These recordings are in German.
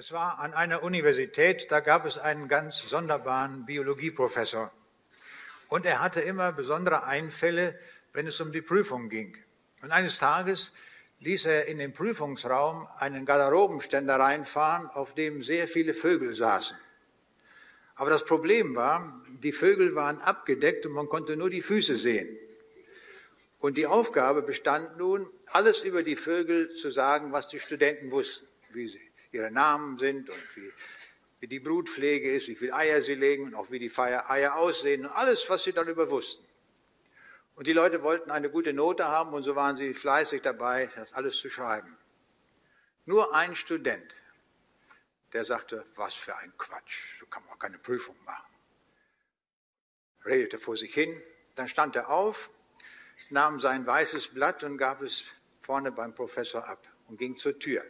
Es war an einer Universität, da gab es einen ganz sonderbaren Biologieprofessor. Und er hatte immer besondere Einfälle, wenn es um die Prüfung ging. Und eines Tages ließ er in den Prüfungsraum einen Garderobenständer reinfahren, auf dem sehr viele Vögel saßen. Aber das Problem war, die Vögel waren abgedeckt und man konnte nur die Füße sehen. Und die Aufgabe bestand nun, alles über die Vögel zu sagen, was die Studenten wussten, wie sie, ihre Namen sind und wie, wie die Brutpflege ist, wie viele Eier sie legen und auch wie die Eier aussehen und alles, was sie darüber wussten. Und die Leute wollten eine gute Note haben und so waren sie fleißig dabei, das alles zu schreiben. Nur ein Student, der sagte, was für ein Quatsch, so kann man auch keine Prüfung machen. Redete vor sich hin, dann stand er auf, nahm sein weißes Blatt und gab es vorne beim Professor ab und ging zur Tür.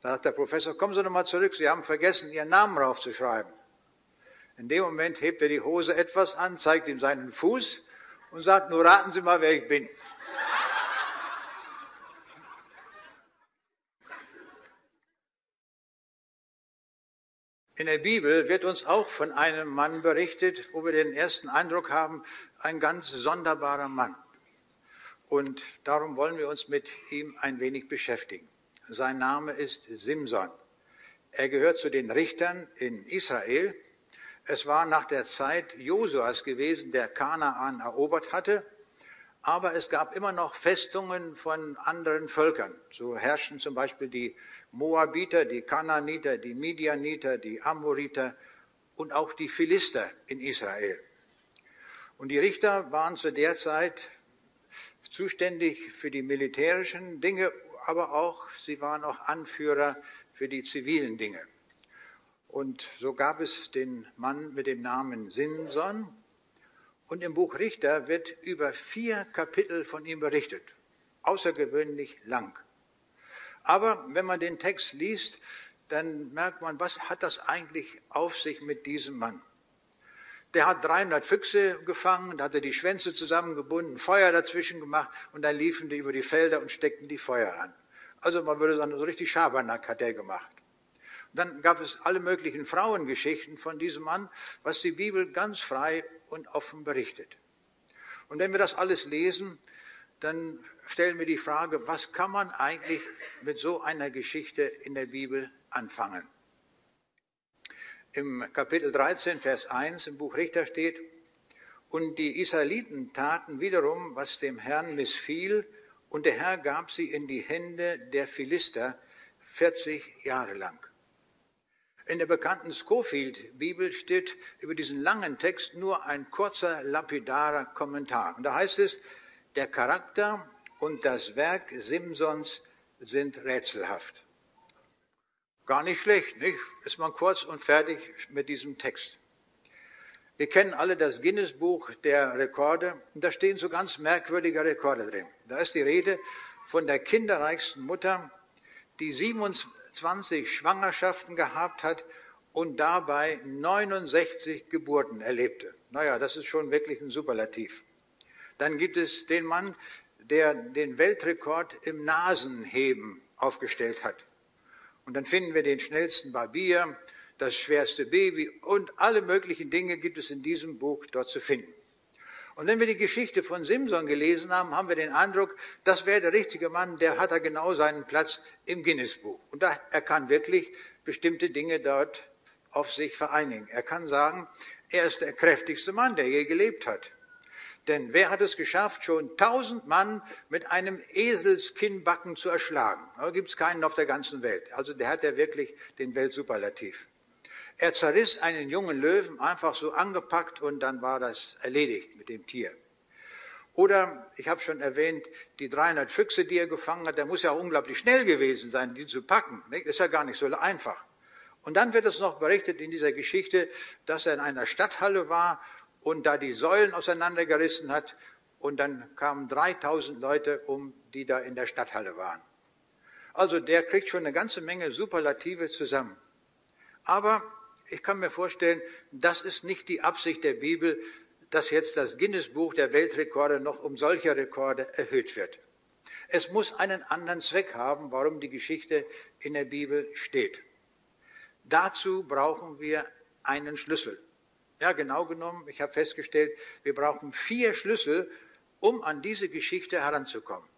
Da sagt der Professor, kommen Sie doch mal zurück, Sie haben vergessen, Ihren Namen raufzuschreiben. In dem Moment hebt er die Hose etwas an, zeigt ihm seinen Fuß und sagt, nur raten Sie mal, wer ich bin. In der Bibel wird uns auch von einem Mann berichtet, wo wir den ersten Eindruck haben, ein ganz sonderbarer Mann. Und darum wollen wir uns mit ihm ein wenig beschäftigen. Sein Name ist Simson. Er gehört zu den Richtern in Israel. Es war nach der Zeit Josuas gewesen, der Kanaan erobert hatte aber es gab immer noch Festungen von anderen Völkern. So herrschten zum Beispiel die Moabiter, die Kanaaniter, die Midianiter, die Amoriter und auch die Philister in Israel. Und die Richter waren zu der Zeit zuständig für die militärischen Dinge, aber auch, sie waren auch Anführer für die zivilen Dinge. Und so gab es den Mann mit dem Namen Simson, und im Buch Richter wird über vier Kapitel von ihm berichtet. Außergewöhnlich lang. Aber wenn man den Text liest, dann merkt man, was hat das eigentlich auf sich mit diesem Mann? Der hat 300 Füchse gefangen, hatte die Schwänze zusammengebunden, Feuer dazwischen gemacht und dann liefen die über die Felder und steckten die Feuer an. Also man würde sagen, so richtig Schabernack hat er gemacht. Und dann gab es alle möglichen Frauengeschichten von diesem Mann, was die Bibel ganz frei und offen berichtet. Und wenn wir das alles lesen, dann stellen wir die Frage, was kann man eigentlich mit so einer Geschichte in der Bibel anfangen? Im Kapitel 13, Vers 1 im Buch Richter steht, und die Israeliten taten wiederum, was dem Herrn missfiel, und der Herr gab sie in die Hände der Philister 40 Jahre lang. In der bekannten Schofield-Bibel steht über diesen langen Text nur ein kurzer lapidarer Kommentar. Und da heißt es, der Charakter und das Werk Simsons sind rätselhaft. Gar nicht schlecht, nicht? Ist man kurz und fertig mit diesem Text. Wir kennen alle das Guinness-Buch der Rekorde und da stehen so ganz merkwürdige Rekorde drin. Da ist die Rede von der kinderreichsten Mutter, die 27 20 Schwangerschaften gehabt hat und dabei 69 Geburten erlebte. Naja, das ist schon wirklich ein Superlativ. Dann gibt es den Mann, der den Weltrekord im Nasenheben aufgestellt hat. Und dann finden wir den schnellsten Barbier, das schwerste Baby und alle möglichen Dinge gibt es in diesem Buch dort zu finden. Und wenn wir die Geschichte von Simson gelesen haben, haben wir den Eindruck, das wäre der richtige Mann, der hat da genau seinen Platz im Guinness-Buch. Und da, er kann wirklich bestimmte Dinge dort auf sich vereinigen. Er kann sagen, er ist der kräftigste Mann, der je gelebt hat. Denn wer hat es geschafft, schon tausend Mann mit einem Eselskinnbacken zu erschlagen? Da gibt es keinen auf der ganzen Welt. Also der hat ja wirklich den Weltsuperlativ. Er zerriss einen jungen Löwen einfach so angepackt und dann war das erledigt mit dem Tier. Oder, ich habe schon erwähnt, die 300 Füchse, die er gefangen hat, der muss ja auch unglaublich schnell gewesen sein, die zu packen. Das ist ja gar nicht so einfach. Und dann wird es noch berichtet in dieser Geschichte, dass er in einer Stadthalle war und da die Säulen auseinandergerissen hat und dann kamen 3000 Leute um, die da in der Stadthalle waren. Also der kriegt schon eine ganze Menge Superlative zusammen. Aber ich kann mir vorstellen, das ist nicht die Absicht der Bibel, dass jetzt das Guinness-Buch der Weltrekorde noch um solche Rekorde erhöht wird. Es muss einen anderen Zweck haben, warum die Geschichte in der Bibel steht. Dazu brauchen wir einen Schlüssel. Ja, genau genommen, ich habe festgestellt, wir brauchen vier Schlüssel, um an diese Geschichte heranzukommen.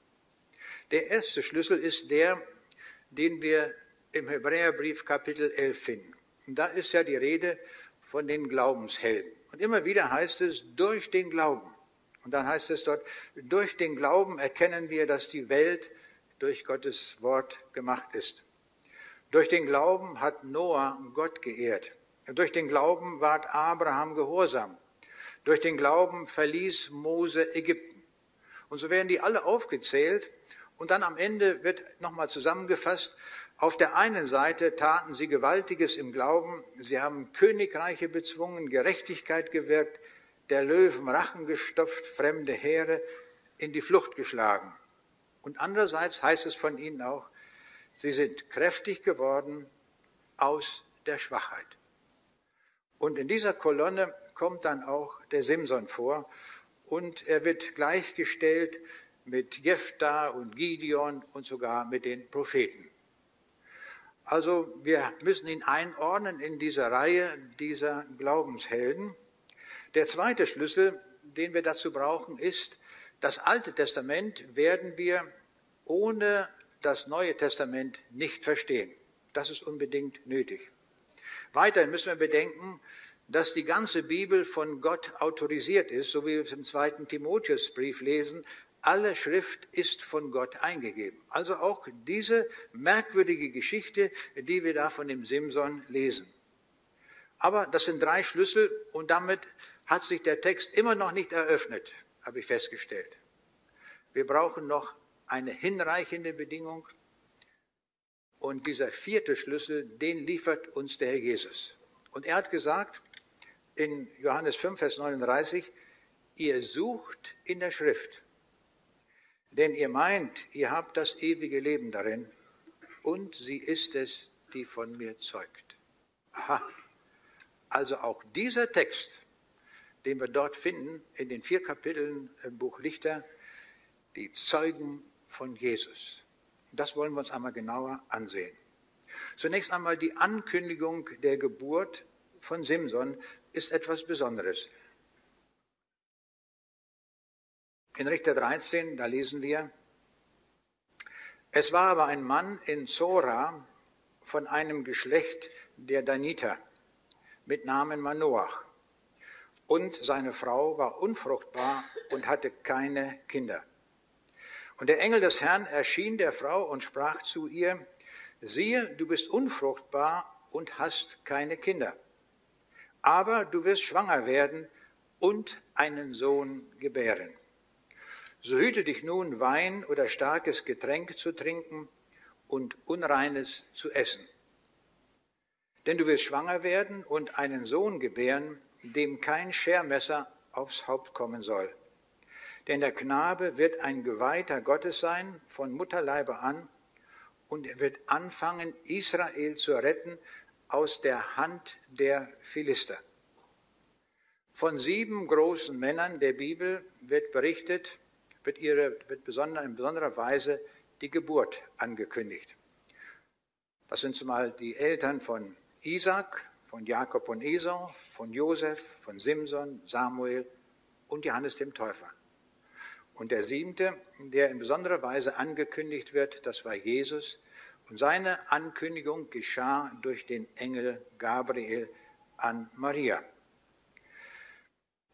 Der erste Schlüssel ist der, den wir im Hebräerbrief Kapitel 11 finden. Und da ist ja die Rede von den Glaubenshelden. Und immer wieder heißt es, durch den Glauben. Und dann heißt es dort, durch den Glauben erkennen wir, dass die Welt durch Gottes Wort gemacht ist. Durch den Glauben hat Noah Gott geehrt. Durch den Glauben ward Abraham gehorsam. Durch den Glauben verließ Mose Ägypten. Und so werden die alle aufgezählt. Und dann am Ende wird nochmal zusammengefasst, auf der einen Seite taten sie Gewaltiges im Glauben, sie haben Königreiche bezwungen, Gerechtigkeit gewirkt, der Löwen Rachen gestopft, fremde Heere in die Flucht geschlagen. Und andererseits heißt es von ihnen auch, sie sind kräftig geworden aus der Schwachheit. Und in dieser Kolonne kommt dann auch der Simson vor und er wird gleichgestellt mit Jephthah und Gideon und sogar mit den Propheten. Also wir müssen ihn einordnen in dieser Reihe dieser Glaubenshelden. Der zweite Schlüssel, den wir dazu brauchen, ist, das Alte Testament werden wir ohne das Neue Testament nicht verstehen. Das ist unbedingt nötig. Weiterhin müssen wir bedenken, dass die ganze Bibel von Gott autorisiert ist, so wie wir es im zweiten Timotheusbrief lesen, alle Schrift ist von Gott eingegeben. Also auch diese merkwürdige Geschichte, die wir da von dem Simson lesen. Aber das sind drei Schlüssel und damit hat sich der Text immer noch nicht eröffnet, habe ich festgestellt. Wir brauchen noch eine hinreichende Bedingung und dieser vierte Schlüssel, den liefert uns der Herr Jesus. Und er hat gesagt in Johannes 5, Vers 39, ihr sucht in der Schrift denn ihr meint, ihr habt das ewige Leben darin und sie ist es, die von mir zeugt. Aha. Also auch dieser Text, den wir dort finden in den vier Kapiteln im Buch Lichter, die Zeugen von Jesus. Das wollen wir uns einmal genauer ansehen. Zunächst einmal die Ankündigung der Geburt von Simson ist etwas Besonderes. In Richter 13, da lesen wir, es war aber ein Mann in Zora von einem Geschlecht der Daniter mit Namen Manoach. Und seine Frau war unfruchtbar und hatte keine Kinder. Und der Engel des Herrn erschien der Frau und sprach zu ihr, siehe, du bist unfruchtbar und hast keine Kinder. Aber du wirst schwanger werden und einen Sohn gebären. So hüte dich nun, Wein oder starkes Getränk zu trinken und Unreines zu essen. Denn du wirst schwanger werden und einen Sohn gebären, dem kein Schermesser aufs Haupt kommen soll. Denn der Knabe wird ein Geweihter Gottes sein, von Mutterleibe an, und er wird anfangen, Israel zu retten aus der Hand der Philister. Von sieben großen Männern der Bibel wird berichtet, wird, ihre, wird besonder, in besonderer Weise die Geburt angekündigt. Das sind zumal die Eltern von Isaac, von Jakob und Esau, von Josef, von Simson, Samuel und Johannes dem Täufer. Und der siebte, der in besonderer Weise angekündigt wird, das war Jesus. Und seine Ankündigung geschah durch den Engel Gabriel an Maria.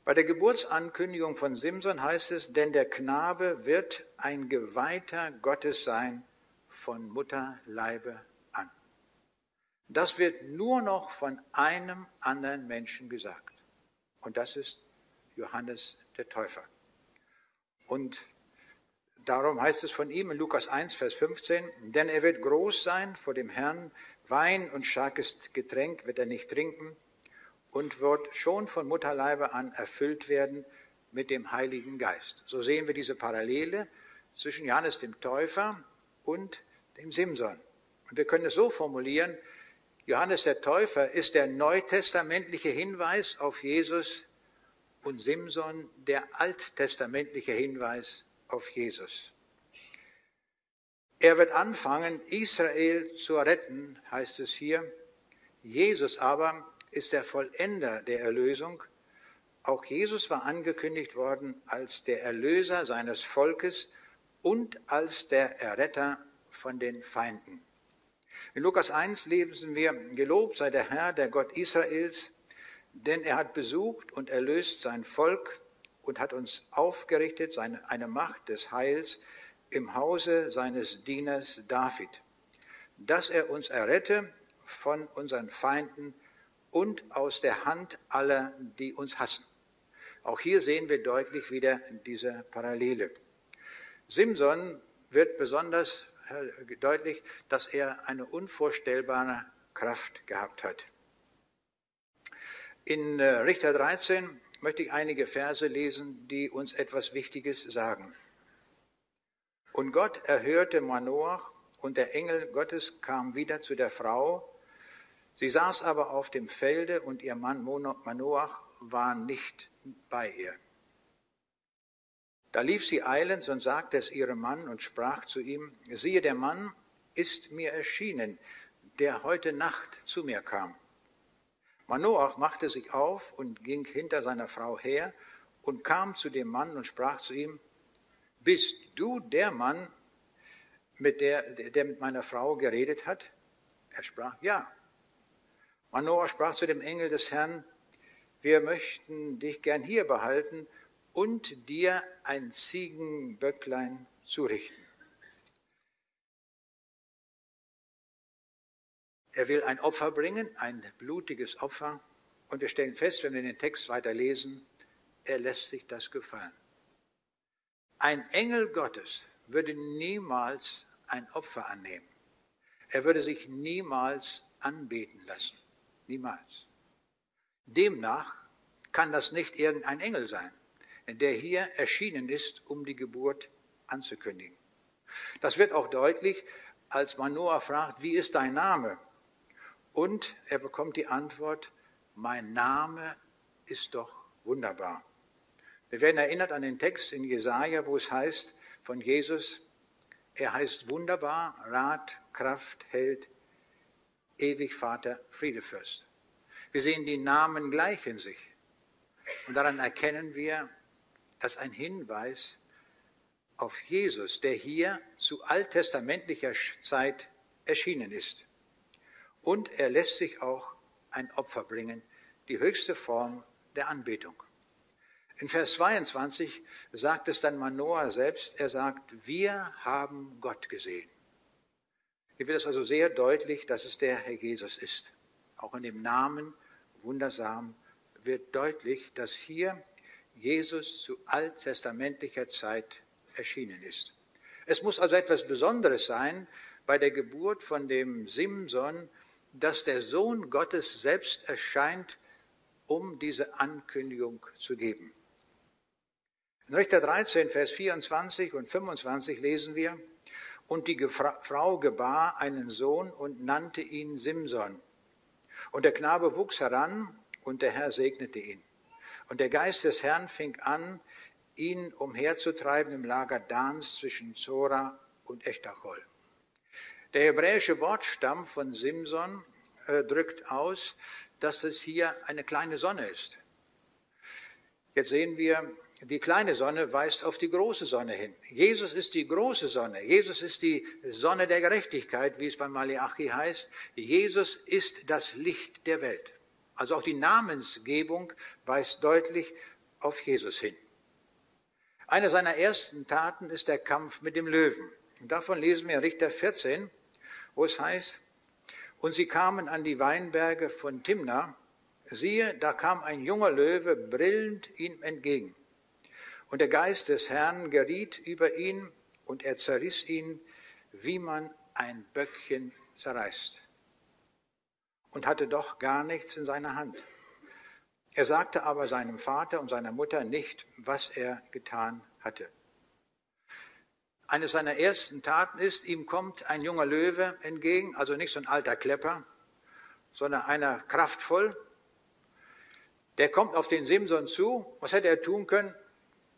Bei der Geburtsankündigung von Simson heißt es, denn der Knabe wird ein Geweihter Gottes sein von Mutterleibe an. Das wird nur noch von einem anderen Menschen gesagt. Und das ist Johannes der Täufer. Und darum heißt es von ihm in Lukas 1, Vers 15, denn er wird groß sein vor dem Herrn, Wein und starkes Getränk wird er nicht trinken und wird schon von Mutterleibe an erfüllt werden mit dem Heiligen Geist. So sehen wir diese Parallele zwischen Johannes dem Täufer und dem Simson. Und wir können es so formulieren, Johannes der Täufer ist der neutestamentliche Hinweis auf Jesus und Simson der alttestamentliche Hinweis auf Jesus. Er wird anfangen, Israel zu retten, heißt es hier, Jesus aber ist der Vollender der Erlösung. Auch Jesus war angekündigt worden als der Erlöser seines Volkes und als der Erretter von den Feinden. In Lukas 1 lesen wir, gelobt sei der Herr, der Gott Israels, denn er hat besucht und erlöst sein Volk und hat uns aufgerichtet, seine, eine Macht des Heils im Hause seines Dieners David, dass er uns errette von unseren Feinden und aus der Hand aller, die uns hassen. Auch hier sehen wir deutlich wieder diese Parallele. Simson wird besonders äh, deutlich, dass er eine unvorstellbare Kraft gehabt hat. In äh, Richter 13 möchte ich einige Verse lesen, die uns etwas Wichtiges sagen. Und Gott erhörte Manoach, und der Engel Gottes kam wieder zu der Frau. Sie saß aber auf dem Felde, und ihr Mann Manoach war nicht bei ihr. Da lief sie eilends und sagte es ihrem Mann und sprach zu ihm, siehe, der Mann ist mir erschienen, der heute Nacht zu mir kam. Manoach machte sich auf und ging hinter seiner Frau her und kam zu dem Mann und sprach zu ihm, bist du der Mann, mit der, der mit meiner Frau geredet hat? Er sprach, ja. Manoah sprach zu dem Engel des Herrn, wir möchten dich gern hier behalten und dir ein Ziegenböcklein zurichten. Er will ein Opfer bringen, ein blutiges Opfer. Und wir stellen fest, wenn wir den Text weiter lesen, er lässt sich das gefallen. Ein Engel Gottes würde niemals ein Opfer annehmen. Er würde sich niemals anbeten lassen. Niemals. Demnach kann das nicht irgendein Engel sein, der hier erschienen ist, um die Geburt anzukündigen. Das wird auch deutlich, als man Noah fragt, wie ist dein Name? Und er bekommt die Antwort, mein Name ist doch wunderbar. Wir werden erinnert an den Text in Jesaja, wo es heißt von Jesus, er heißt wunderbar, Rat, Kraft, Held, ewig Vater, Friedefürst. Wir sehen, die Namen gleichen sich. Und daran erkennen wir, dass ein Hinweis auf Jesus, der hier zu alttestamentlicher Zeit erschienen ist. Und er lässt sich auch ein Opfer bringen, die höchste Form der Anbetung. In Vers 22 sagt es dann Manoah selbst, er sagt, wir haben Gott gesehen. Hier wird es also sehr deutlich, dass es der Herr Jesus ist. Auch in dem Namen wundersam wird deutlich, dass hier Jesus zu alttestamentlicher Zeit erschienen ist. Es muss also etwas Besonderes sein bei der Geburt von dem Simson, dass der Sohn Gottes selbst erscheint, um diese Ankündigung zu geben. In Richter 13, Vers 24 und 25 lesen wir, und die Frau gebar einen Sohn und nannte ihn Simson. Und der Knabe wuchs heran und der Herr segnete ihn. Und der Geist des Herrn fing an, ihn umherzutreiben im Lager Dans zwischen Zora und Echtachol. Der hebräische Wortstamm von Simson äh, drückt aus, dass es hier eine kleine Sonne ist. Jetzt sehen wir, die kleine Sonne weist auf die große Sonne hin. Jesus ist die große Sonne. Jesus ist die Sonne der Gerechtigkeit, wie es bei Malachi heißt. Jesus ist das Licht der Welt. Also auch die Namensgebung weist deutlich auf Jesus hin. Eine seiner ersten Taten ist der Kampf mit dem Löwen. Davon lesen wir in Richter 14, wo es heißt, und sie kamen an die Weinberge von Timna. Siehe, da kam ein junger Löwe brillend ihm entgegen. Und der Geist des Herrn geriet über ihn und er zerriss ihn, wie man ein Böckchen zerreißt. Und hatte doch gar nichts in seiner Hand. Er sagte aber seinem Vater und seiner Mutter nicht, was er getan hatte. Eine seiner ersten Taten ist, ihm kommt ein junger Löwe entgegen, also nicht so ein alter Klepper, sondern einer kraftvoll. Der kommt auf den Simson zu. Was hätte er tun können?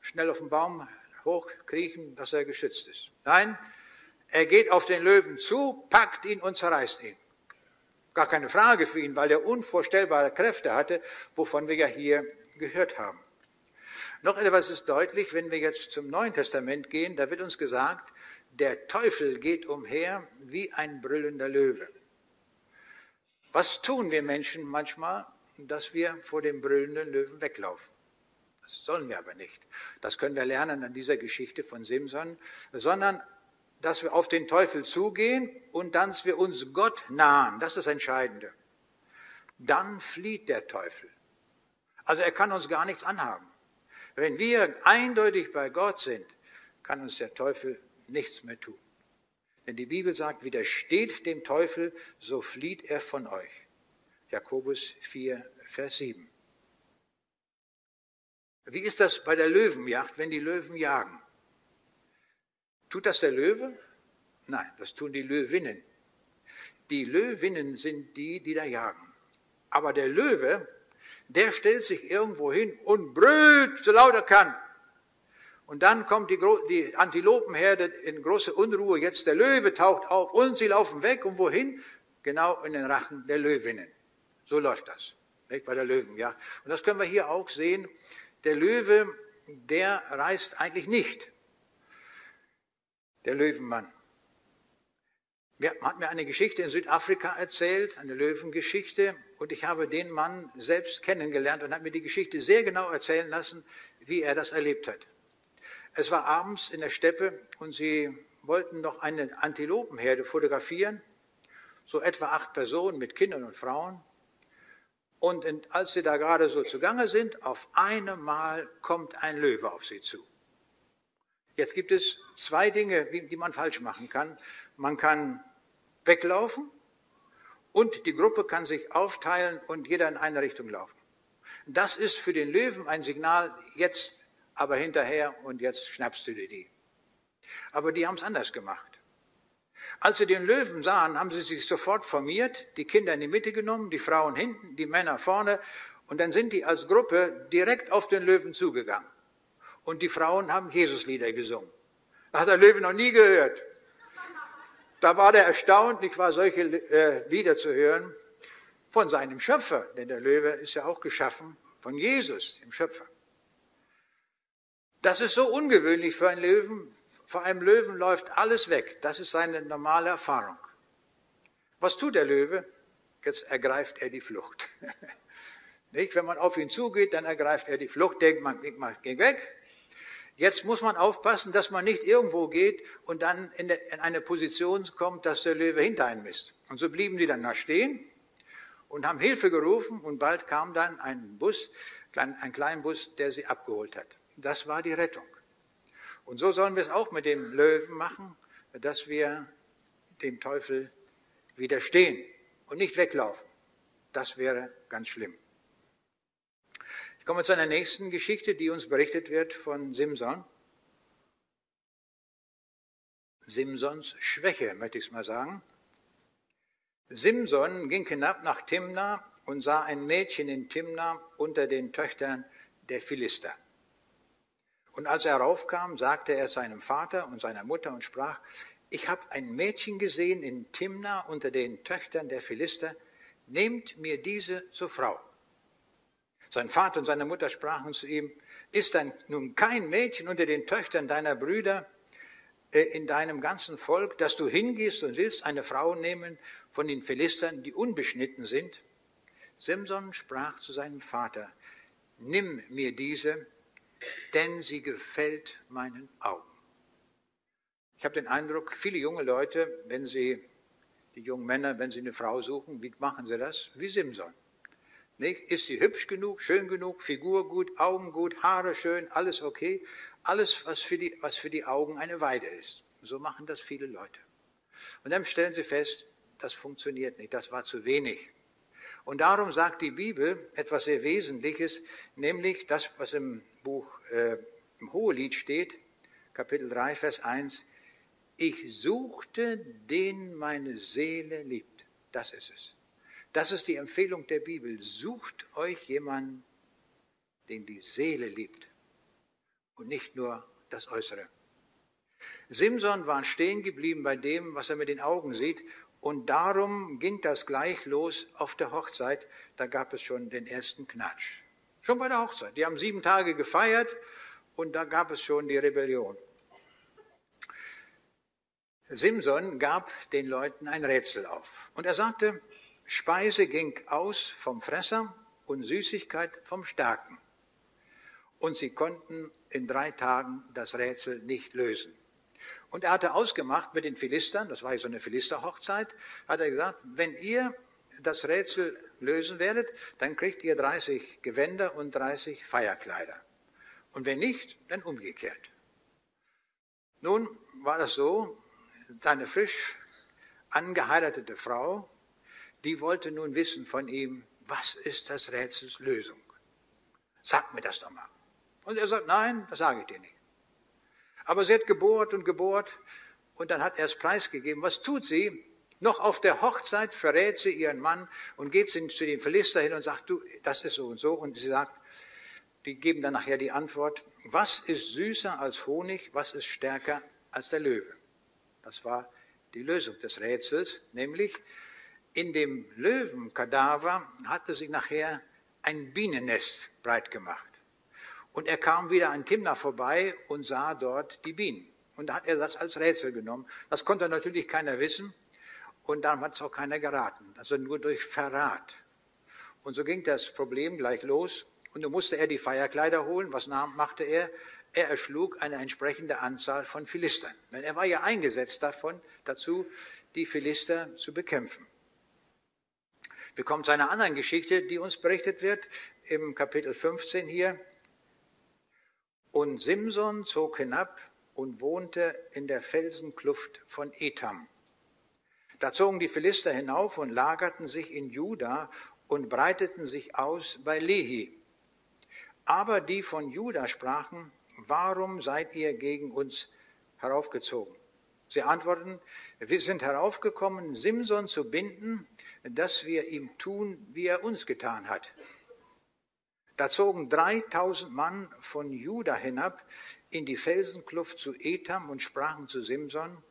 schnell auf den Baum hochkriechen, dass er geschützt ist. Nein, er geht auf den Löwen zu, packt ihn und zerreißt ihn. Gar keine Frage für ihn, weil er unvorstellbare Kräfte hatte, wovon wir ja hier gehört haben. Noch etwas ist deutlich, wenn wir jetzt zum Neuen Testament gehen, da wird uns gesagt, der Teufel geht umher wie ein brüllender Löwe. Was tun wir Menschen manchmal, dass wir vor dem brüllenden Löwen weglaufen? Das sollen wir aber nicht. Das können wir lernen an dieser Geschichte von Simson, sondern dass wir auf den Teufel zugehen und dass wir uns Gott nahen. Das ist das Entscheidende. Dann flieht der Teufel. Also er kann uns gar nichts anhaben. Wenn wir eindeutig bei Gott sind, kann uns der Teufel nichts mehr tun. Denn die Bibel sagt, widersteht dem Teufel, so flieht er von euch. Jakobus 4, Vers 7. Wie ist das bei der Löwenjagd, wenn die Löwen jagen? Tut das der Löwe? Nein, das tun die Löwinnen. Die Löwinnen sind die, die da jagen. Aber der Löwe, der stellt sich irgendwo hin und brüllt, so laut er kann. Und dann kommt die, die Antilopenherde in große Unruhe. Jetzt der Löwe taucht auf und sie laufen weg. Und wohin? Genau in den Rachen der Löwinnen. So läuft das. Nicht bei der Löwen, ja. Und das können wir hier auch sehen. Der Löwe, der reist eigentlich nicht. Der Löwenmann. Mir hat mir eine Geschichte in Südafrika erzählt, eine Löwengeschichte, und ich habe den Mann selbst kennengelernt und habe mir die Geschichte sehr genau erzählen lassen, wie er das erlebt hat. Es war abends in der Steppe und sie wollten noch eine Antilopenherde fotografieren, so etwa acht Personen mit Kindern und Frauen. Und als sie da gerade so zugange sind, auf einmal kommt ein Löwe auf sie zu. Jetzt gibt es zwei Dinge, die man falsch machen kann. Man kann weglaufen und die Gruppe kann sich aufteilen und jeder in eine Richtung laufen. Das ist für den Löwen ein Signal, jetzt aber hinterher und jetzt schnappst du dir die. Aber die haben es anders gemacht. Als sie den Löwen sahen, haben sie sich sofort formiert, die Kinder in die Mitte genommen, die Frauen hinten, die Männer vorne und dann sind die als Gruppe direkt auf den Löwen zugegangen. Und die Frauen haben Jesuslieder gesungen. Das hat der Löwe noch nie gehört. Da war der erstaunt, nicht wahr, solche äh, Lieder zu hören von seinem Schöpfer, denn der Löwe ist ja auch geschaffen von Jesus, dem Schöpfer. Das ist so ungewöhnlich für einen Löwen. Vor einem Löwen läuft alles weg. Das ist seine normale Erfahrung. Was tut der Löwe? Jetzt ergreift er die Flucht. Nicht? Wenn man auf ihn zugeht, dann ergreift er die Flucht, denkt man, geht weg, Jetzt muss man aufpassen, dass man nicht irgendwo geht und dann in, eine Position kommt, dass der Löwe hinter einem ist. Und so blieben die dann da stehen und haben Hilfe gerufen und bald kam dann ein Bus, ein kleiner Bus, der sie abgeholt hat. Das war die Rettung. Und so sollen wir es auch mit dem Löwen machen, dass wir dem Teufel widerstehen und nicht weglaufen. Das wäre ganz schlimm kommen wir zu einer nächsten Geschichte, die uns berichtet wird von Simson. Simsons Schwäche, möchte ich es mal sagen. Simson ging hinab nach Timna und sah ein Mädchen in Timna unter den Töchtern der Philister. Und als er heraufkam, sagte er seinem Vater und seiner Mutter und sprach, ich habe ein Mädchen gesehen in Timna unter den Töchtern der Philister, nehmt mir diese zur Frau. Sein Vater und seine Mutter sprachen zu ihm, ist dann nun kein Mädchen unter den Töchtern deiner Brüder äh, in deinem ganzen Volk, dass du hingehst und willst eine Frau nehmen von den Philistern, die unbeschnitten sind? Simson sprach zu seinem Vater, nimm mir diese, denn sie gefällt meinen Augen. Ich habe den Eindruck, viele junge Leute, wenn sie, die jungen Männer, wenn sie eine Frau suchen, wie machen sie das? Wie Simson. Nicht? Ist sie hübsch genug, schön genug, Figur gut, Augen gut, Haare schön, alles okay? Alles, was für, die, was für die Augen eine Weide ist. So machen das viele Leute. Und dann stellen sie fest, das funktioniert nicht, das war zu wenig. Und darum sagt die Bibel etwas sehr Wesentliches, nämlich das, was im Buch, äh, im Hohelied steht, Kapitel 3, Vers 1, ich suchte, den meine Seele liebt. Das ist es. Das ist die Empfehlung der Bibel. Sucht euch jemanden, den die Seele liebt und nicht nur das Äußere. Simson war stehen geblieben bei dem, was er mit den Augen sieht Und darum ging das gleich los auf der Hochzeit. Da gab es schon den ersten Knatsch. Schon bei der Hochzeit. Die haben sieben Tage gefeiert und da gab es schon die Rebellion. Simson gab den Leuten ein Rätsel auf. Und er sagte, Speise ging aus vom Fresser und Süßigkeit vom Starken. Und sie konnten in drei Tagen das Rätsel nicht lösen. Und er hatte ausgemacht mit den Philistern, das war ja so eine Philisterhochzeit, hat er gesagt, wenn ihr das Rätsel lösen werdet, dann kriegt ihr 30 Gewänder und 30 Feierkleider. Und wenn nicht, dann umgekehrt. Nun war das so, seine frisch angeheiratete Frau, die wollte nun wissen von ihm, was ist das Rätsels Lösung? Sag mir das doch mal. Und er sagt, nein, das sage ich dir nicht. Aber sie hat gebohrt und gebohrt und dann hat er es preisgegeben. Was tut sie? Noch auf der Hochzeit verrät sie ihren Mann und geht zu den Philister hin und sagt, du, das ist so und so. Und sie sagt, die geben dann nachher die Antwort, was ist süßer als Honig, was ist stärker als der Löwe? Das war die Lösung des Rätsels, nämlich in dem Löwenkadaver hatte sich nachher ein Bienennest breit gemacht. Und er kam wieder an Timna vorbei und sah dort die Bienen. Und da hat er das als Rätsel genommen. Das konnte natürlich keiner wissen. Und dann hat es auch keiner geraten. Also nur durch Verrat. Und so ging das Problem gleich los. Und dann musste er die Feierkleider holen. Was machte er? Er erschlug eine entsprechende Anzahl von Philistern. Denn er war ja eingesetzt davon, dazu, die Philister zu bekämpfen. Wir kommen zu einer anderen Geschichte, die uns berichtet wird im Kapitel 15 hier. Und Simson zog hinab und wohnte in der Felsenkluft von Etam. Da zogen die Philister hinauf und lagerten sich in Juda und breiteten sich aus bei Lehi. Aber die von Juda sprachen, warum seid ihr gegen uns heraufgezogen? Sie antworten, wir sind heraufgekommen, Simson zu binden, dass wir ihm tun, wie er uns getan hat. Da zogen 3000 Mann von Juda hinab in die Felsenkluft zu Etam und sprachen zu Simson,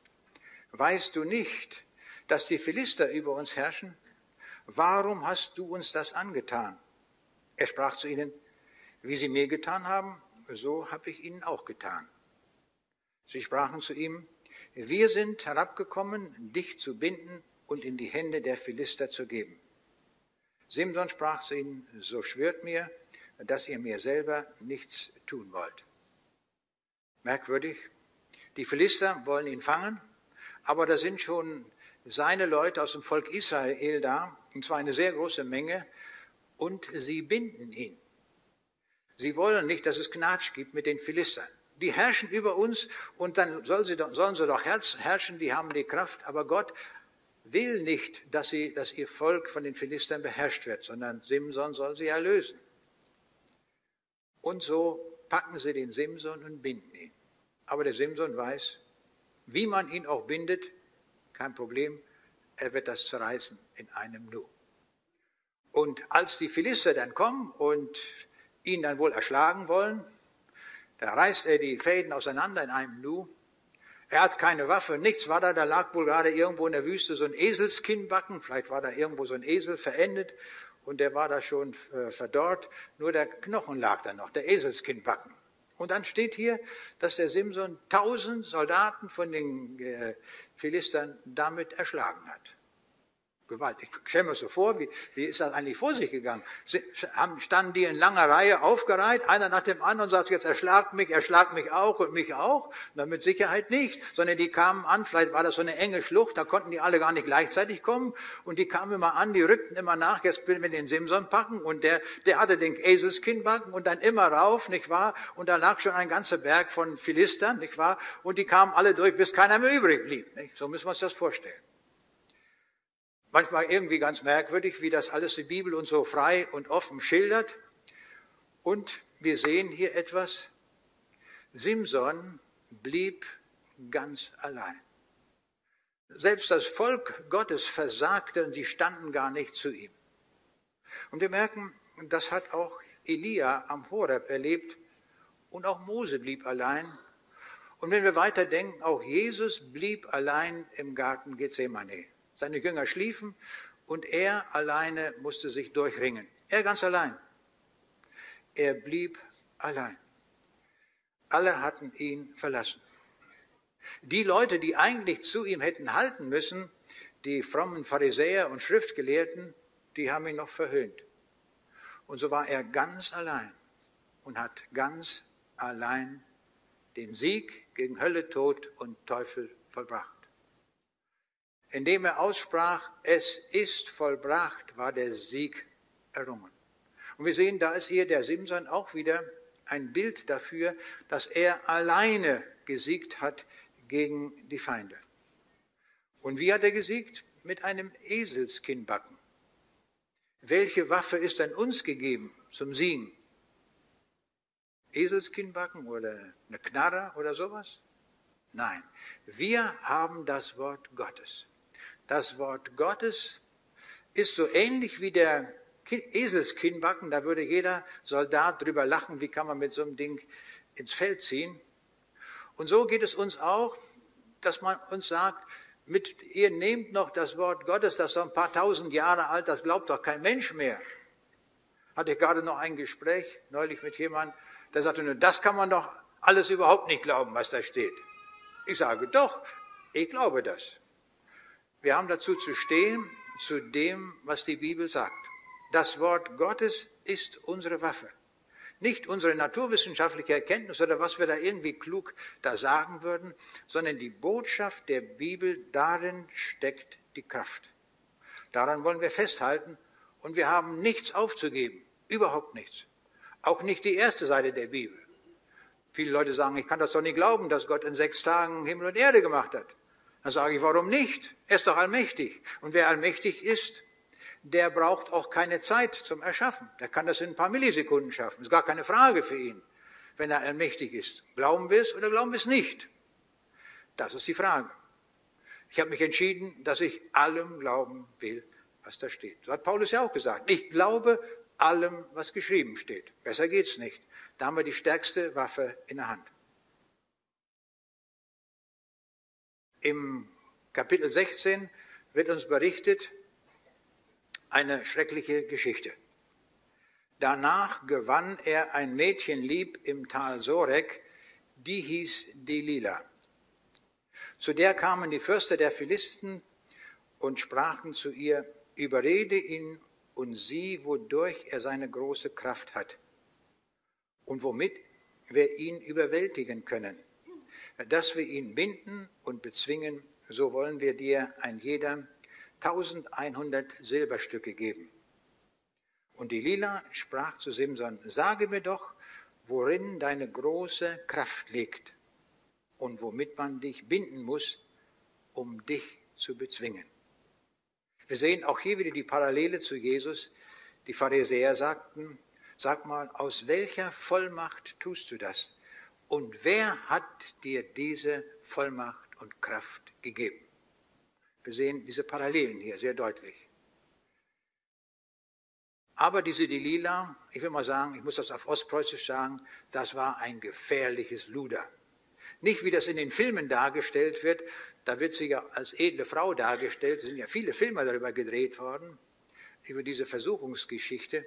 weißt du nicht, dass die Philister über uns herrschen? Warum hast du uns das angetan? Er sprach zu ihnen, wie sie mir getan haben, so habe ich ihnen auch getan. Sie sprachen zu ihm, wir sind herabgekommen, dich zu binden und in die Hände der Philister zu geben. Simson sprach zu ihnen, so schwört mir, dass ihr mir selber nichts tun wollt. Merkwürdig. Die Philister wollen ihn fangen, aber da sind schon seine Leute aus dem Volk Israel da, und zwar eine sehr große Menge, und sie binden ihn. Sie wollen nicht, dass es Knatsch gibt mit den Philistern. Die herrschen über uns und dann sollen sie doch, sollen sie doch herrschen, die haben die Kraft, aber Gott will nicht, dass, sie, dass ihr Volk von den Philistern beherrscht wird, sondern Simson soll sie erlösen. Und so packen sie den Simson und binden ihn. Aber der Simson weiß, wie man ihn auch bindet, kein Problem, er wird das zerreißen in einem Nu. Und als die Philister dann kommen und ihn dann wohl erschlagen wollen, da reißt er die Fäden auseinander in einem Nu. Er hat keine Waffe, nichts war da, da lag wohl gerade irgendwo in der Wüste so ein Eselskinnbacken, vielleicht war da irgendwo so ein Esel verendet und der war da schon äh, verdorrt, nur der Knochen lag da noch, der Eselskinnbacken. Und dann steht hier, dass der Simson tausend Soldaten von den äh, Philistern damit erschlagen hat. Gewalt. Ich stelle mir so vor, wie, wie ist das eigentlich vor sich gegangen? Sie, standen die in langer Reihe aufgereiht, einer nach dem anderen und sagt, jetzt erschlagt mich, erschlagt mich auch und mich auch. Na, mit Sicherheit nicht, sondern die kamen an, vielleicht war das so eine enge Schlucht, da konnten die alle gar nicht gleichzeitig kommen und die kamen immer an, die rückten immer nach, jetzt will wir den Simson packen und der, der hatte den Eselskinnbacken und dann immer rauf, nicht wahr? Und da lag schon ein ganzer Berg von Philistern, nicht wahr? Und die kamen alle durch, bis keiner mehr übrig blieb. Nicht? So müssen wir uns das vorstellen. Manchmal irgendwie ganz merkwürdig, wie das alles die Bibel uns so frei und offen schildert. Und wir sehen hier etwas. Simson blieb ganz allein. Selbst das Volk Gottes versagte und sie standen gar nicht zu ihm. Und wir merken, das hat auch Elia am Horeb erlebt und auch Mose blieb allein. Und wenn wir weiterdenken, auch Jesus blieb allein im Garten Gethsemane. Seine Jünger schliefen und er alleine musste sich durchringen. Er ganz allein. Er blieb allein. Alle hatten ihn verlassen. Die Leute, die eigentlich zu ihm hätten halten müssen, die frommen Pharisäer und Schriftgelehrten, die haben ihn noch verhöhnt. Und so war er ganz allein und hat ganz allein den Sieg gegen Hölle, Tod und Teufel vollbracht. Indem er aussprach, es ist vollbracht, war der Sieg errungen. Und wir sehen, da ist hier der Simson auch wieder ein Bild dafür, dass er alleine gesiegt hat gegen die Feinde. Und wie hat er gesiegt? Mit einem Eselskinnbacken. Welche Waffe ist an uns gegeben zum Siegen? Eselskinnbacken oder eine Knarre oder sowas? Nein, wir haben das Wort Gottes. Das Wort Gottes ist so ähnlich wie der Eselskinnbacken, da würde jeder Soldat drüber lachen, wie kann man mit so einem Ding ins Feld ziehen. Und so geht es uns auch, dass man uns sagt, mit, ihr nehmt noch das Wort Gottes, das ist so ein paar tausend Jahre alt, das glaubt doch kein Mensch mehr. Hatte ich gerade noch ein Gespräch neulich mit jemandem, der sagte, das kann man doch alles überhaupt nicht glauben, was da steht. Ich sage, doch, ich glaube das. Wir haben dazu zu stehen, zu dem, was die Bibel sagt. Das Wort Gottes ist unsere Waffe. Nicht unsere naturwissenschaftliche Erkenntnis oder was wir da irgendwie klug da sagen würden, sondern die Botschaft der Bibel, darin steckt die Kraft. Daran wollen wir festhalten und wir haben nichts aufzugeben, überhaupt nichts. Auch nicht die erste Seite der Bibel. Viele Leute sagen, ich kann das doch nicht glauben, dass Gott in sechs Tagen Himmel und Erde gemacht hat. Dann sage ich, warum nicht? Er ist doch allmächtig. Und wer allmächtig ist, der braucht auch keine Zeit zum Erschaffen. Der kann das in ein paar Millisekunden schaffen. Ist gar keine Frage für ihn, wenn er allmächtig ist. Glauben wir es oder glauben wir es nicht? Das ist die Frage. Ich habe mich entschieden, dass ich allem glauben will, was da steht. So hat Paulus ja auch gesagt. Ich glaube allem, was geschrieben steht. Besser geht's nicht. Da haben wir die stärkste Waffe in der Hand. Im Kapitel 16 wird uns berichtet, eine schreckliche Geschichte. Danach gewann er ein Mädchen lieb im Tal Sorek, die hieß Delila. Zu der kamen die Fürster der Philisten und sprachen zu ihr, überrede ihn und sieh, wodurch er seine große Kraft hat und womit wir ihn überwältigen können. Dass wir ihn binden und bezwingen, so wollen wir dir ein jeder 1100 Silberstücke geben. Und die Lila sprach zu Simson, sage mir doch, worin deine große Kraft liegt und womit man dich binden muss, um dich zu bezwingen. Wir sehen auch hier wieder die Parallele zu Jesus. Die Pharisäer sagten, sag mal, aus welcher Vollmacht tust du das? Und wer hat dir diese Vollmacht und Kraft gegeben? Wir sehen diese Parallelen hier sehr deutlich. Aber diese Delila, ich will mal sagen, ich muss das auf Ostpreußisch sagen, das war ein gefährliches Luder. Nicht wie das in den Filmen dargestellt wird, da wird sie ja als edle Frau dargestellt, es sind ja viele Filme darüber gedreht worden, über diese Versuchungsgeschichte.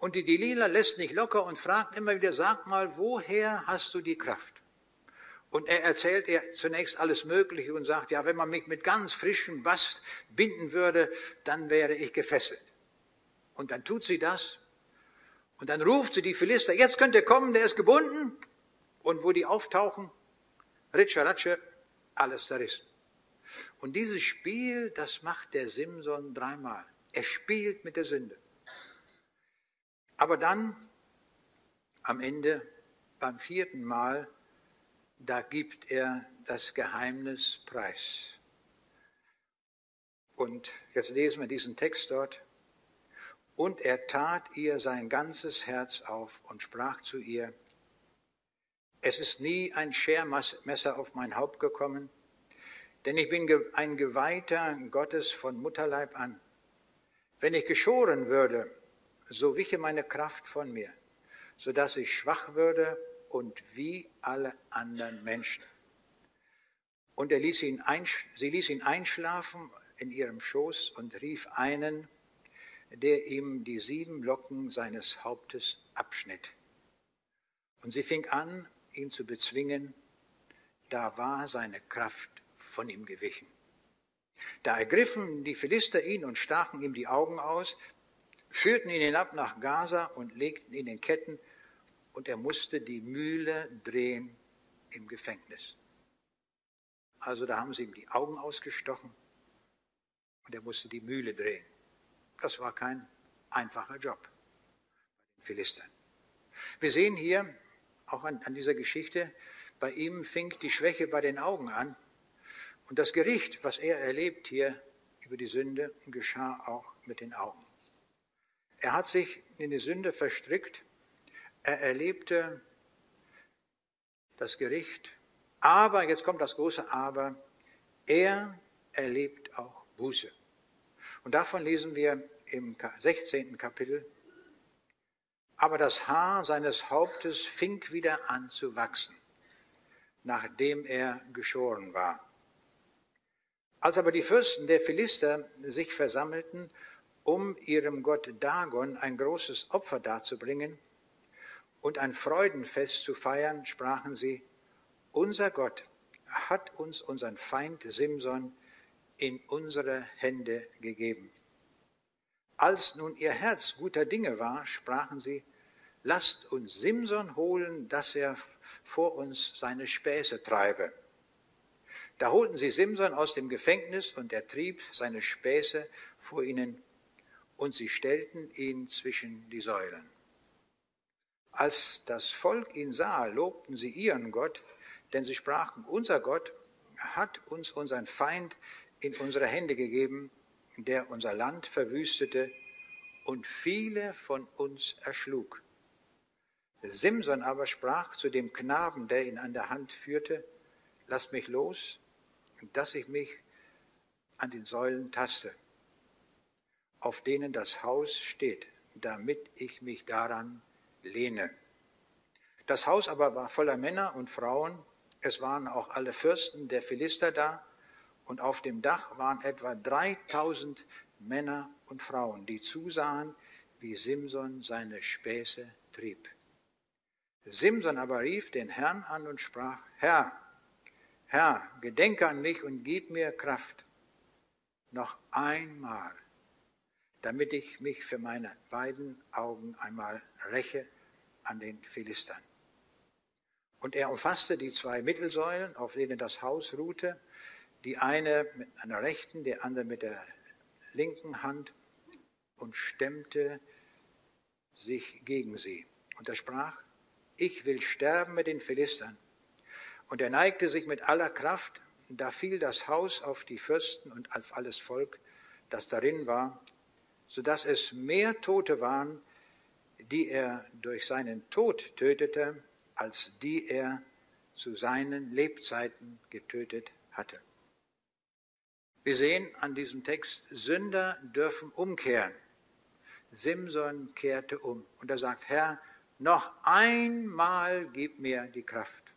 Und die Delila lässt nicht locker und fragt immer wieder, sag mal, woher hast du die Kraft? Und er erzählt ihr zunächst alles Mögliche und sagt, ja, wenn man mich mit ganz frischem Bast binden würde, dann wäre ich gefesselt. Und dann tut sie das. Und dann ruft sie die Philister, jetzt könnt ihr kommen, der ist gebunden. Und wo die auftauchen, Ritsche, Ratsche, alles zerrissen. Und dieses Spiel, das macht der Simson dreimal. Er spielt mit der Sünde. Aber dann, am Ende, beim vierten Mal, da gibt er das Geheimnis preis. Und jetzt lesen wir diesen Text dort. Und er tat ihr sein ganzes Herz auf und sprach zu ihr, es ist nie ein Schermesser auf mein Haupt gekommen, denn ich bin ein Geweihter Gottes von Mutterleib an. Wenn ich geschoren würde, so wiche meine Kraft von mir, so dass ich schwach würde und wie alle anderen Menschen. Und er ließ ihn sie ließ ihn einschlafen in ihrem Schoß und rief einen, der ihm die sieben Locken seines Hauptes abschnitt. Und sie fing an, ihn zu bezwingen, da war seine Kraft von ihm gewichen. Da ergriffen die Philister ihn und stachen ihm die Augen aus, führten ihn hinab nach Gaza und legten ihn in Ketten, und er musste die Mühle drehen im Gefängnis. Also da haben sie ihm die Augen ausgestochen und er musste die Mühle drehen. Das war kein einfacher Job bei den Philistern. Wir sehen hier auch an, an dieser Geschichte, bei ihm fing die Schwäche bei den Augen an und das Gericht, was er erlebt hier über die Sünde, geschah auch mit den Augen. Er hat sich in die Sünde verstrickt, er erlebte das Gericht, aber, jetzt kommt das große Aber, er erlebt auch Buße. Und davon lesen wir im 16. Kapitel. Aber das Haar seines Hauptes fing wieder an zu wachsen, nachdem er geschoren war. Als aber die Fürsten der Philister sich versammelten, um ihrem Gott Dagon ein großes Opfer darzubringen und ein Freudenfest zu feiern, sprachen sie, unser Gott hat uns unseren Feind Simson in unsere Hände gegeben. Als nun ihr Herz guter Dinge war, sprachen sie, lasst uns Simson holen, dass er vor uns seine Späße treibe. Da holten sie Simson aus dem Gefängnis und er trieb seine Späße vor ihnen und sie stellten ihn zwischen die Säulen. Als das Volk ihn sah, lobten sie ihren Gott, denn sie sprachen, unser Gott hat uns unseren Feind in unsere Hände gegeben, der unser Land verwüstete und viele von uns erschlug. Simson aber sprach zu dem Knaben, der ihn an der Hand führte, lass mich los, dass ich mich an den Säulen taste, auf denen das Haus steht, damit ich mich daran lehne. Das Haus aber war voller Männer und Frauen, es waren auch alle Fürsten der Philister da, und auf dem Dach waren etwa 3000 Männer und Frauen, die zusahen, wie Simson seine Späße trieb. Simson aber rief den Herrn an und sprach, Herr, Herr, gedenke an mich und gib mir Kraft, noch einmal, damit ich mich für meine beiden Augen einmal räche an den Philistern. Und er umfasste die zwei Mittelsäulen, auf denen das Haus ruhte, die eine mit einer rechten, die andere mit der linken Hand und stemmte sich gegen sie. Und er sprach, ich will sterben mit den Philistern. Und er neigte sich mit aller Kraft, da fiel das Haus auf die Fürsten und auf alles Volk, das darin war, so dass es mehr Tote waren, die er durch seinen Tod tötete, als die er zu seinen Lebzeiten getötet hatte. Wir sehen an diesem Text, Sünder dürfen umkehren. Simson kehrte um und er sagt, Herr, noch einmal gib mir die Kraft.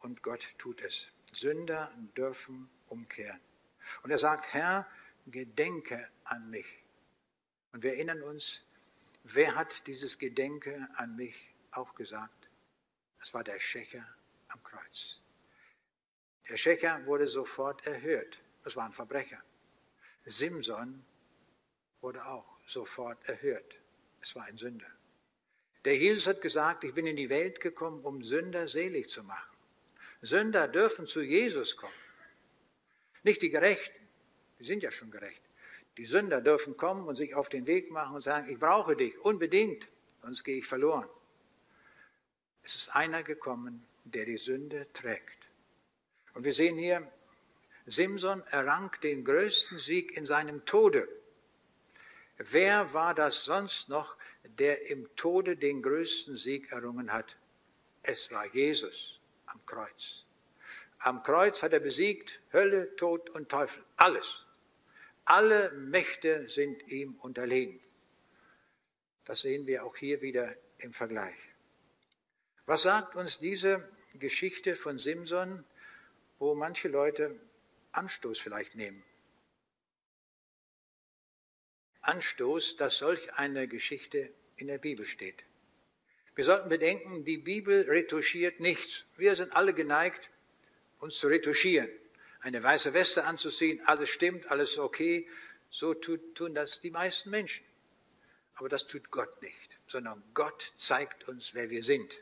Und Gott tut es. Sünder dürfen umkehren. Und er sagt, Herr, gedenke an mich. Und wir erinnern uns, wer hat dieses Gedenke an mich auch gesagt? Es war der Schächer am Kreuz. Der Schächer wurde sofort erhört. Es war ein Verbrecher. Simson wurde auch sofort erhört. Es war ein Sünder. Der Jesus hat gesagt, ich bin in die Welt gekommen, um Sünder selig zu machen. Sünder dürfen zu Jesus kommen. Nicht die Gerechten, die sind ja schon gerecht. Die Sünder dürfen kommen und sich auf den Weg machen und sagen, ich brauche dich unbedingt, sonst gehe ich verloren. Es ist einer gekommen, der die Sünde trägt. Und wir sehen hier, Simson errang den größten Sieg in seinem Tode. Wer war das sonst noch, der im Tode den größten Sieg errungen hat? Es war Jesus am Kreuz. Am Kreuz hat er besiegt Hölle, Tod und Teufel. Alles. Alle Mächte sind ihm unterlegen. Das sehen wir auch hier wieder im Vergleich. Was sagt uns diese Geschichte von Simson wo manche Leute Anstoß vielleicht nehmen. Anstoß, dass solch eine Geschichte in der Bibel steht. Wir sollten bedenken, die Bibel retuschiert nichts. Wir sind alle geneigt, uns zu retuschieren. Eine weiße Weste anzuziehen, alles stimmt, alles okay. So tun das die meisten Menschen. Aber das tut Gott nicht, sondern Gott zeigt uns, wer wir sind.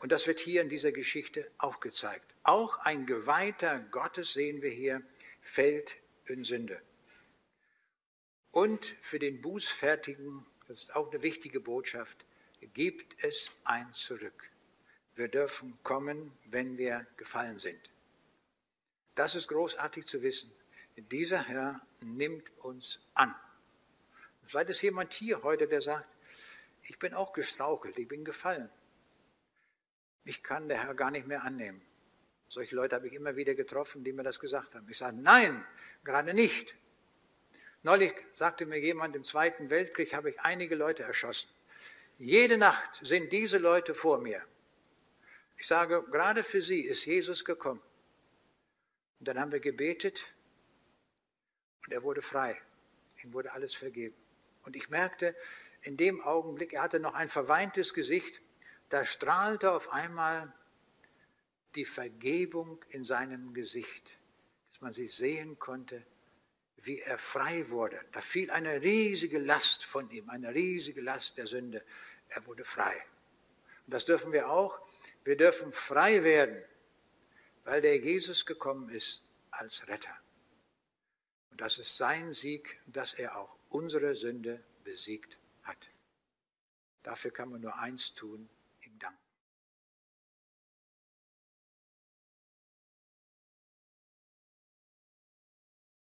Und das wird hier in dieser Geschichte auch gezeigt. Auch ein Geweihter Gottes, sehen wir hier, fällt in Sünde. Und für den Bußfertigen, das ist auch eine wichtige Botschaft, gibt es ein Zurück. Wir dürfen kommen, wenn wir gefallen sind. Das ist großartig zu wissen. Dieser Herr nimmt uns an. Vielleicht ist jemand hier heute, der sagt, ich bin auch gestrauchelt, ich bin gefallen. Ich kann der Herr gar nicht mehr annehmen. Solche Leute habe ich immer wieder getroffen, die mir das gesagt haben. Ich sage, nein, gerade nicht. Neulich sagte mir jemand, im Zweiten Weltkrieg habe ich einige Leute erschossen. Jede Nacht sind diese Leute vor mir. Ich sage, gerade für sie ist Jesus gekommen. Und dann haben wir gebetet und er wurde frei. Ihm wurde alles vergeben. Und ich merkte in dem Augenblick, er hatte noch ein verweintes Gesicht, da strahlte auf einmal die Vergebung in seinem Gesicht, dass man sie sehen konnte, wie er frei wurde. Da fiel eine riesige Last von ihm, eine riesige Last der Sünde. Er wurde frei. Und das dürfen wir auch. Wir dürfen frei werden, weil der Jesus gekommen ist als Retter. Und das ist sein Sieg, dass er auch unsere Sünde besiegt hat. Dafür kann man nur eins tun.